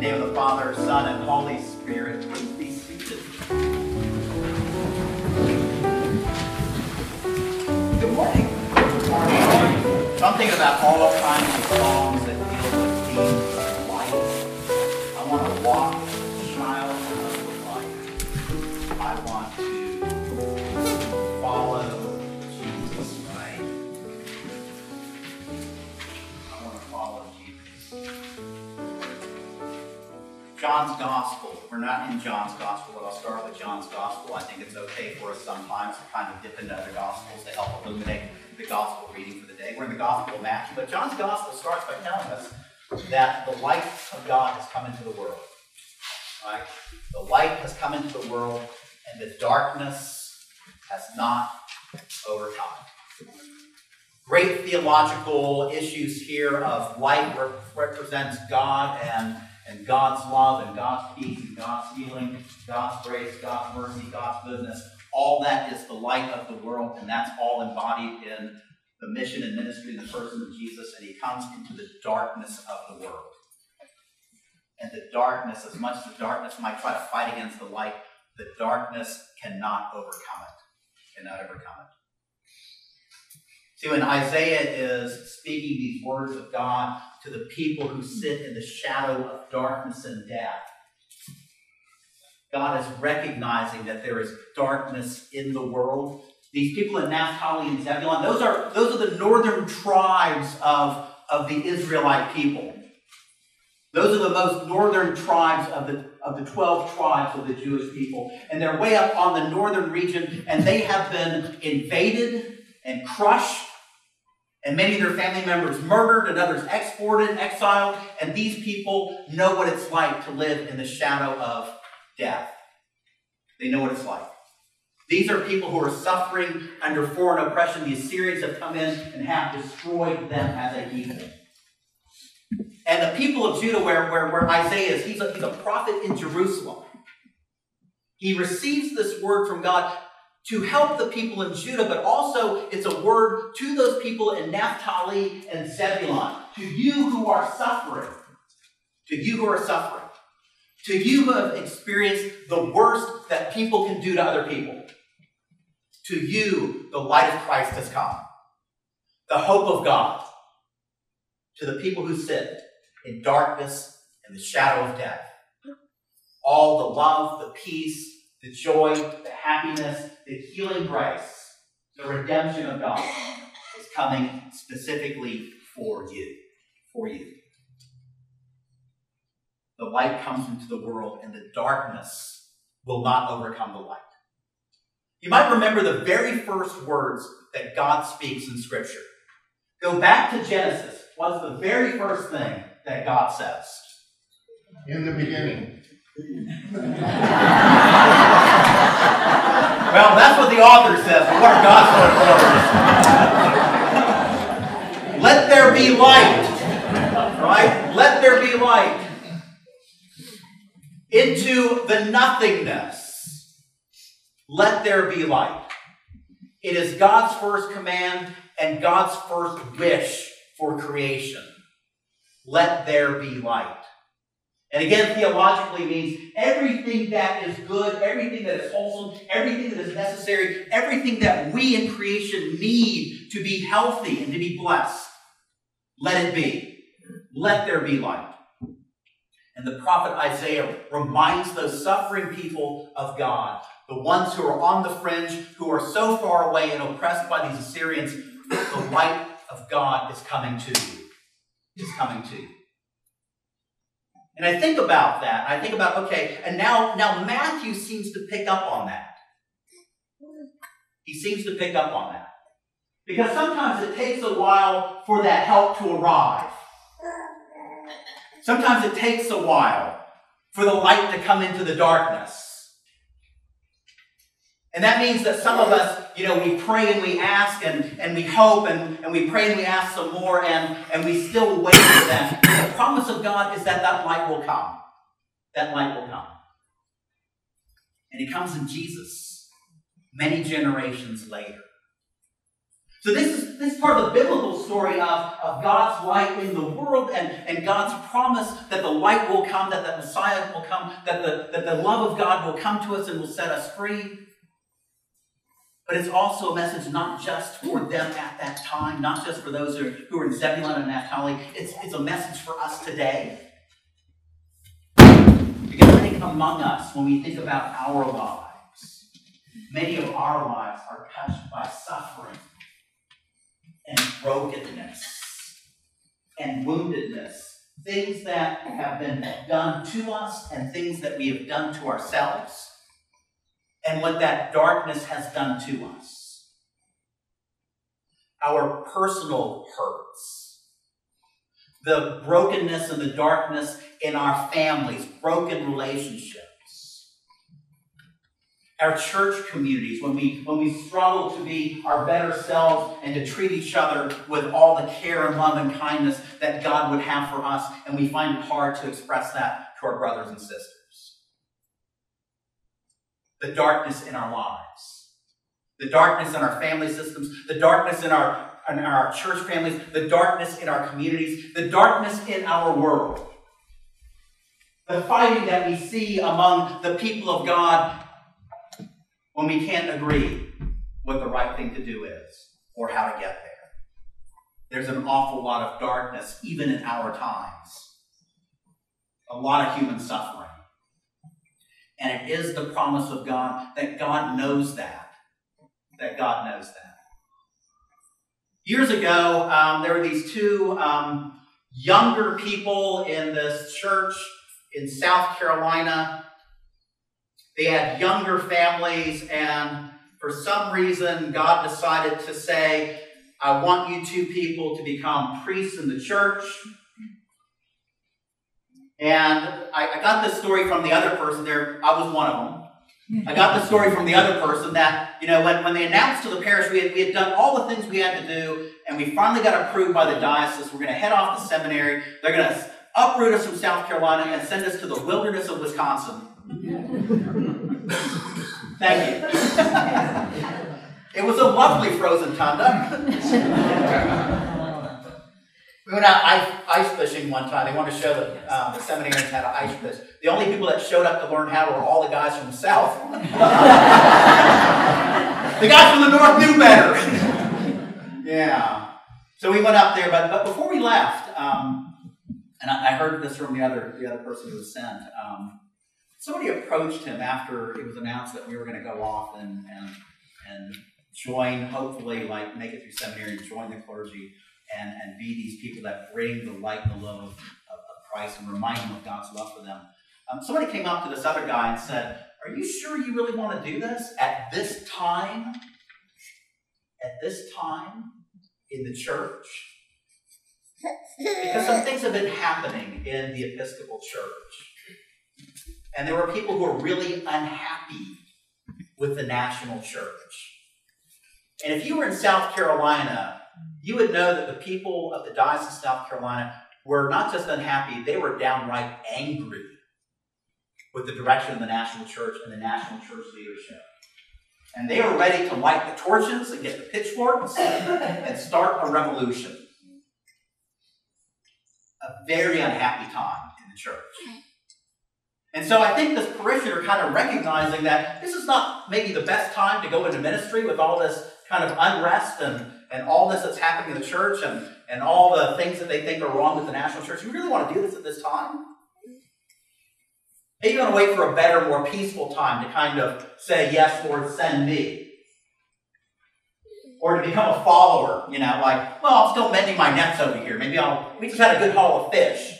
the name of the Father, Son, and Holy Spirit, please be seated. Good morning. So I'm thinking about all kinds of songs John's Gospel. We're not in John's Gospel, but I'll start with John's Gospel. I think it's okay for us sometimes to kind of dip into other Gospels to help illuminate the Gospel reading for the day. We're in the Gospel of Matthew, but John's Gospel starts by telling us that the light of God has come into the world. Right? The light has come into the world, and the darkness has not overcome. Great theological issues here of light represents God and and God's love and God's peace and God's healing, God's grace, God's mercy, God's goodness. All that is the light of the world, and that's all embodied in the mission and ministry of the person of Jesus, and he comes into the darkness of the world. And the darkness, as much as the darkness might try to fight against the light, the darkness cannot overcome it. Cannot overcome it. See, when Isaiah is speaking these words of God to the people who sit in the shadow of darkness and death, God is recognizing that there is darkness in the world. These people in Naphtali and Zebulun, those are, those are the northern tribes of, of the Israelite people. Those are the most northern tribes of the, of the 12 tribes of the Jewish people. And they're way up on the northern region, and they have been invaded and crushed and many of their family members murdered and others exported, exiled, and these people know what it's like to live in the shadow of death. They know what it's like. These are people who are suffering under foreign oppression. The Assyrians have come in and have destroyed them as a people. And the people of Judah, where, where, where Isaiah is, he's a, he's a prophet in Jerusalem. He receives this word from God to help the people in Judah, but also it's a word to those people in Naphtali and Zebulun, to you who are suffering, to you who are suffering, to you who have experienced the worst that people can do to other people. To you, the light of Christ has come, the hope of God. To the people who sit in darkness and the shadow of death, all the love, the peace, the joy, the happiness, the healing grace, the redemption of God is coming specifically for you. For you. The light comes into the world, and the darkness will not overcome the light. You might remember the very first words that God speaks in Scripture. Go back to Genesis. What's the very first thing that God says? In the beginning. Well, that's what the author says, but what are God's words? Let there be light. Right? Let there be light. Into the nothingness. Let there be light. It is God's first command and God's first wish for creation. Let there be light. And again, theologically means everything that is good, everything that is wholesome, everything that is necessary, everything that we in creation need to be healthy and to be blessed. Let it be. Let there be light. And the prophet Isaiah reminds those suffering people of God, the ones who are on the fringe, who are so far away and oppressed by these Assyrians, the light of God is coming to you. Is coming to you. And I think about that. I think about, okay, and now, now Matthew seems to pick up on that. He seems to pick up on that. Because sometimes it takes a while for that help to arrive. Sometimes it takes a while for the light to come into the darkness. And that means that some of us, you know, we pray and we ask and, and we hope and, and we pray and we ask some more and, and we still wait for that. The promise of God is that that light will come. That light will come. And it comes in Jesus many generations later. So this is this is part of the biblical story of, of God's light in the world and, and God's promise that the light will come, that the Messiah will come, that the, that the love of God will come to us and will set us free. But it's also a message not just for them at that time, not just for those who are, in Zebulun and Naphtali. It's, it's a message for us today. Because I think among us, when we think about our lives, many of our lives are touched by suffering and brokenness and woundedness. Things that have been done to us and things that we have done to ourselves and what that darkness has done to us. Our personal hurts, the brokenness and the darkness in our families, broken relationships, our church communities, when we when we struggle to be our better selves and to treat each other with all the care and love and kindness that God would have for us, and we find it hard to express that to our brothers and sisters the darkness in our lives, the darkness in our family systems, the darkness in our, in our church families, the darkness in our communities, the darkness in our world. The fighting that we see among the people of God when we can't agree what the right thing to do is or how to get there. There's an awful lot of darkness, even in our times. A lot of human suffering. And it is the promise of God that God knows that. That God knows that. Years ago, um, there were these two um, younger people in this church in South Carolina. They had younger families, and for some reason, God decided to say, I want you two people to become priests in the church. And I, I got this story from the other person there. I was one of them. I got the story from the other person that, you know, when, when they announced to the parish we had, we had done all the things we had to do, and we finally got approved by the diocese. We're going to head off to seminary. They're going to uproot us from South Carolina and send us to the wilderness of Wisconsin. Thank you. it was a lovely frozen tundra. We went out ice, ice fishing one time. They wanted to show the seminarians had an ice fish. The only people that showed up to learn how were all the guys from the south. the guys from the north knew better. yeah. So we went up there, but, but before we left, um, and I, I, heard this from the other the other person who was sent. Um, somebody approached him after it was announced that we were going to go off and and and join, hopefully, like make it through seminary and join the clergy and, and be these people that bring the light and the love of, of, Christ and remind them of God's love for them. Um, somebody came up to this other guy and said, Are you sure you really want to do this at this time? At this time in the church? Because some things have been happening in the Episcopal Church. And there were people who were really unhappy with the national church. And if you were in South Carolina you would know that the people of the Diocese of South Carolina were not just unhappy, they were downright angry with the direction of the national church and the national church leadership. And they were ready to light the torches and get the pitchforks and start a revolution. A very unhappy time in the church. And so I think this parishioner kind of recognizing that this is not maybe the best time to go into ministry with all this kind of unrest and and all this that's happening in the church and, and all the things that they think are wrong with the national church. You really want to do this at this time? Maybe you want to wait for a better, more peaceful time to kind of say, Yes, Lord, send me. Or to become a follower, you know, like, well, I'm still mending my nets over here. Maybe I'll, we just had a good haul of fish.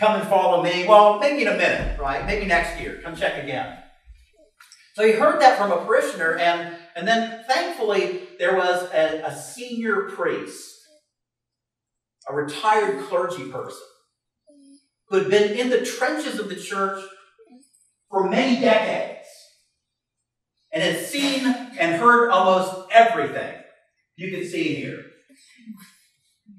Come and follow me. Well, maybe in a minute, right? Maybe next year. Come check again. So he heard that from a parishioner, and, and then thankfully there was a, a senior priest, a retired clergy person, who had been in the trenches of the church for many decades and had seen and heard almost everything you can see here.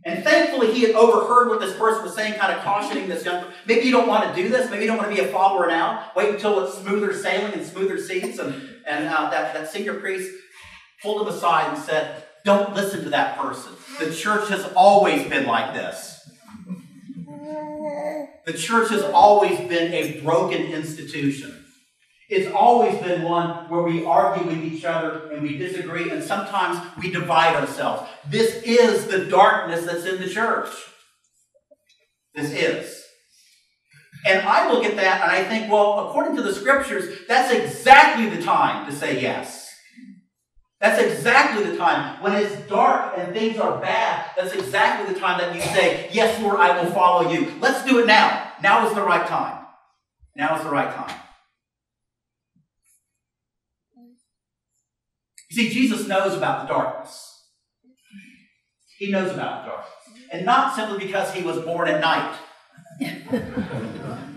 And thankfully, he had overheard what this person was saying, kind of cautioning this young. Maybe you don't want to do this. Maybe you don't want to be a follower now. Wait until it's smoother sailing and smoother seas. And, and uh, that, that senior priest pulled him aside and said, don't listen to that person. The church has always been like this. The church has always been a broken institution. It's always been one where we argue with each other and we disagree, and sometimes we divide ourselves. This is the darkness that's in the church. This is. And I look at that and I think, well, according to the scriptures, that's exactly the time to say yes. That's exactly the time. When it's dark and things are bad, that's exactly the time that you say, Yes, Lord, I will follow you. Let's do it now. Now is the right time. Now is the right time. You see, Jesus knows about the darkness. He knows about the darkness. And not simply because he was born at night.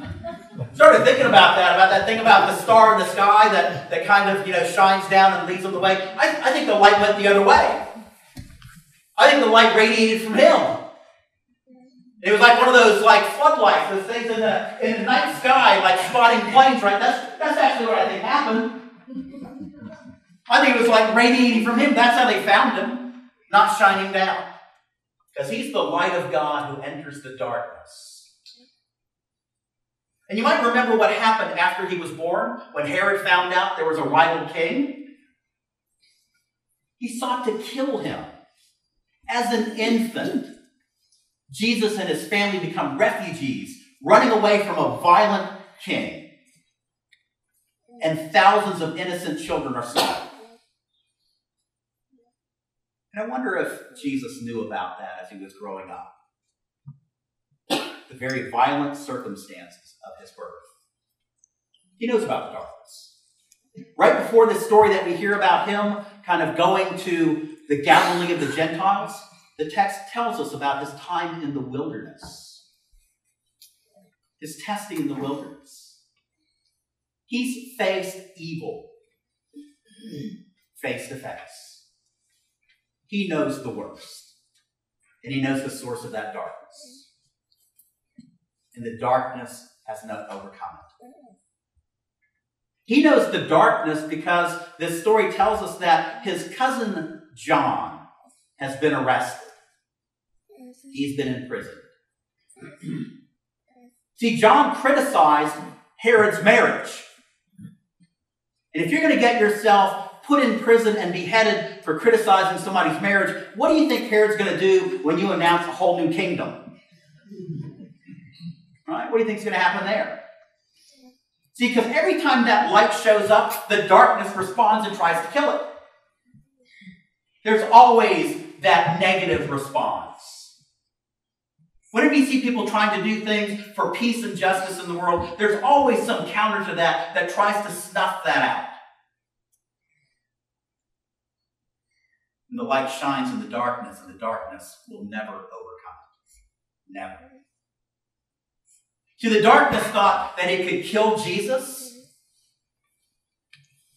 Started thinking about that, about that thing about the star in the sky that, that kind of, you know, shines down and leads them the way. I, I think the light went the other way. I think the light radiated from him. It was like one of those like floodlights, those things in the in the night sky, like spotting planes, right? That's that's actually what I think happened. I think it was like radiating from him. That's how they found him, not shining down. Because he's the light of God who enters the darkness. And you might remember what happened after he was born, when Herod found out there was a rival king. He sought to kill him. As an infant, Jesus and his family become refugees, running away from a violent king. And thousands of innocent children are slaughtered. And I wonder if Jesus knew about that as he was growing up. The very violent circumstances of his birth. He knows about the darkness. Right before this story that we hear about him kind of going to the Galilee of the Gentiles, the text tells us about his time in the wilderness, his testing in the wilderness. He's faced evil face to face. He knows the worst, and He knows the source of that darkness. And the darkness has not overcome it. Mm. He knows the darkness because this story tells us that his cousin John has been arrested. Mm-hmm. He's been imprisoned. See, John criticized Herod's marriage. And if you're going to get yourself put in prison and beheaded for criticizing somebody's marriage, what do you think Herod's going to do when you announce a whole new kingdom? Right? What do you think is going to happen there? See, because every time that light shows up, the darkness responds and tries to kill it. There's always that negative response. Whenever you see people trying to do things for peace and justice in the world, there's always some counter to that that tries to snuff that out. And the light shines in the darkness, and the darkness will never overcome it. Never. The darkness thought that it could kill Jesus.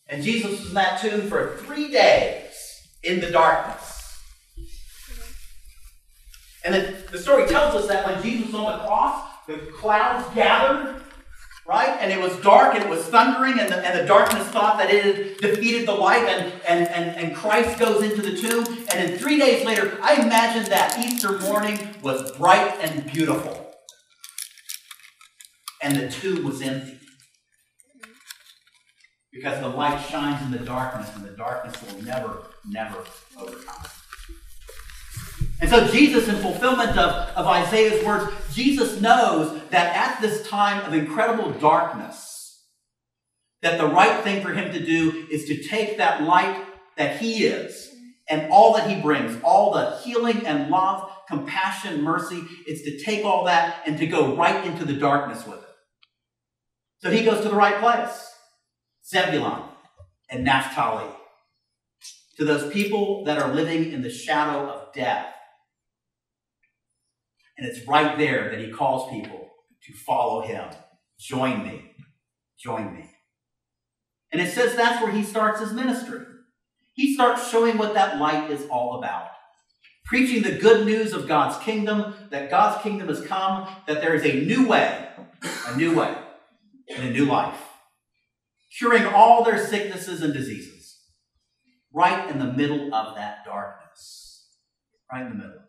And Jesus was in that tomb for three days in the darkness. And the, the story tells us that when Jesus was on the cross, the clouds gathered right? And it was dark and it was thundering, and the, and the darkness thought that it had defeated the light, and, and, and, and Christ goes into the tomb. And then three days later, I imagine that Easter morning was bright and beautiful. And the tomb was empty. Because the light shines in the darkness, and the darkness will never, never overcome. And so, Jesus, in fulfillment of, of Isaiah's words, Jesus knows that at this time of incredible darkness, that the right thing for him to do is to take that light that he is and all that he brings, all the healing and love, compassion, mercy, it's to take all that and to go right into the darkness with it. So he goes to the right place Zebulon and Naphtali. To those people that are living in the shadow of death and it's right there that he calls people to follow him. Join me. Join me. And it says that's where he starts his ministry. He starts showing what that light is all about. Preaching the good news of God's kingdom, that God's kingdom has come, that there is a new way, a new way, and a new life. Curing all their sicknesses and diseases. Right in the middle of that darkness. darkness, right in the middle.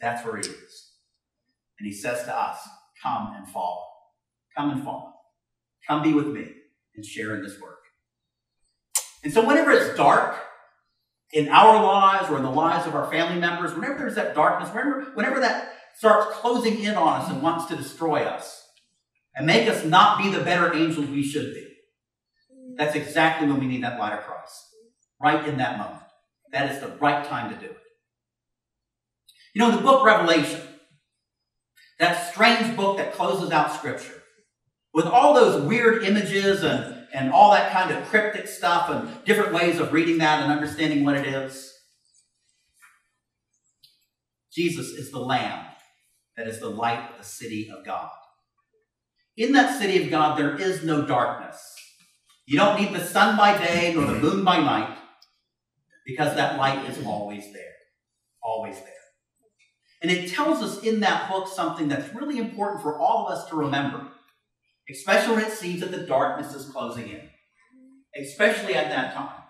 That's where he is. And he says to us, Come and follow. Come and follow. Come be with me and share in this work. And so, whenever it's dark in our lives or in the lives of our family members, whenever there's that darkness, whenever, whenever that starts closing in on us and wants to destroy us and make us not be the better angels we should be, that's exactly when we need that light of Christ. Right in that moment. That is the right time to do it. You know, the book Revelation, that strange book that closes out Scripture, with all those weird images and, and all that kind of cryptic stuff and different ways of reading that and understanding what it is, Jesus is the Lamb that is the light of the city of God. In that city of God, there is no darkness. You don't need the sun by day nor the moon by night because that light is always there. Always there. And it tells us in that book something that's really important for all of us to remember, especially when it seems that the darkness is closing in, especially at that time.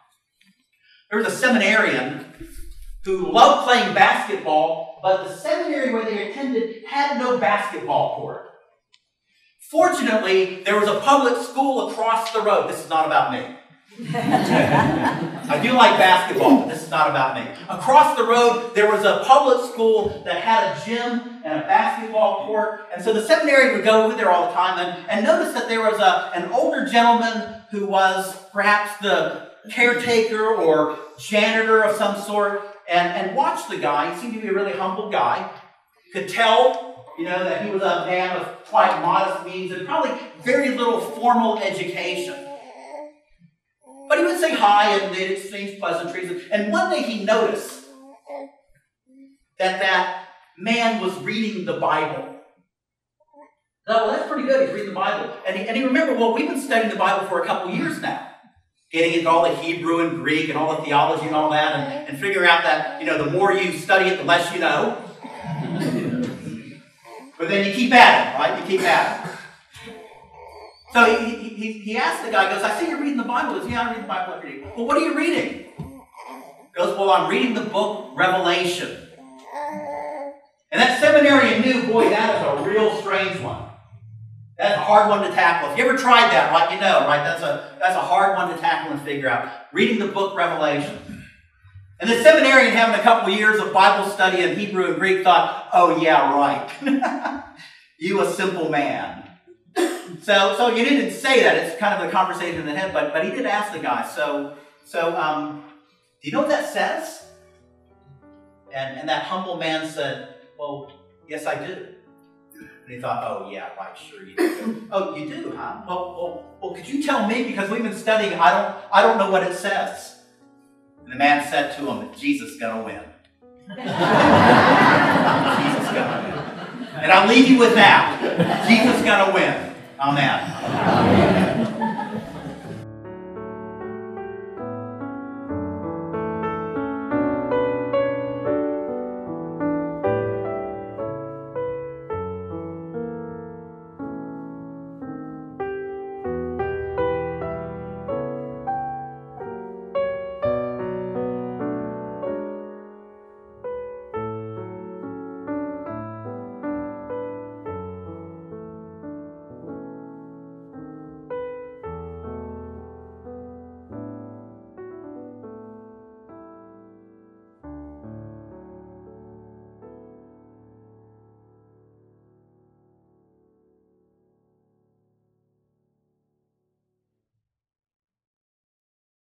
There was a seminarian who loved playing basketball, but the seminary where they attended had no basketball court. Fortunately, there was a public school across the road. This is not about me. I do like basketball, but this is not about me. Across the road, there was a public school that had a gym and a basketball court. And so the seminary would go over there all the time and, and notice that there was a, an older gentleman who was perhaps the caretaker or janitor of some sort and, and watch the guy. He seemed to be a really humble guy. Could tell, you know, that he was a man of quite modest means and probably very little formal education. But he would say hi and they'd exchange pleasantries. And one day he noticed that that man was reading the Bible. Oh, well, that's pretty good. He's reading the Bible. And he, and he remembered, well, we've been studying the Bible for a couple years now. Getting into all the Hebrew and Greek and all the theology and all that, and, and figuring out that, you know, the more you study it, the less you know. But then you keep at it, right? You keep at it. So he, he, he asked the guy, goes, I see you're reading the Bible. He goes, yeah, I read the Bible every day. Well, what are you reading? He goes, well, I'm reading the book Revelation. And that seminarian knew, boy, that is a real strange one. That's a hard one to tackle. If you ever tried that, right, you know, right? That's a that's a hard one to tackle and figure out. Reading the book Revelation. And the seminarian having a couple years of Bible study in Hebrew and Greek thought, oh yeah, right. you a simple man. So, so you didn't say that. It's kind of the conversation in the head, but, but he did ask the guy. So, so um, do you know what that says? And, and that humble man said, well, yes, I do. And he thought, oh, yeah, right, sure you do. oh, you do, huh? Well, well, well, could you tell me? Because we've been studying, I don't, I don't know what it says. And the man said to him, Jesus is going to win. Jesus is going to win. And I'll leave you with that. Jesus is going to win. Amen.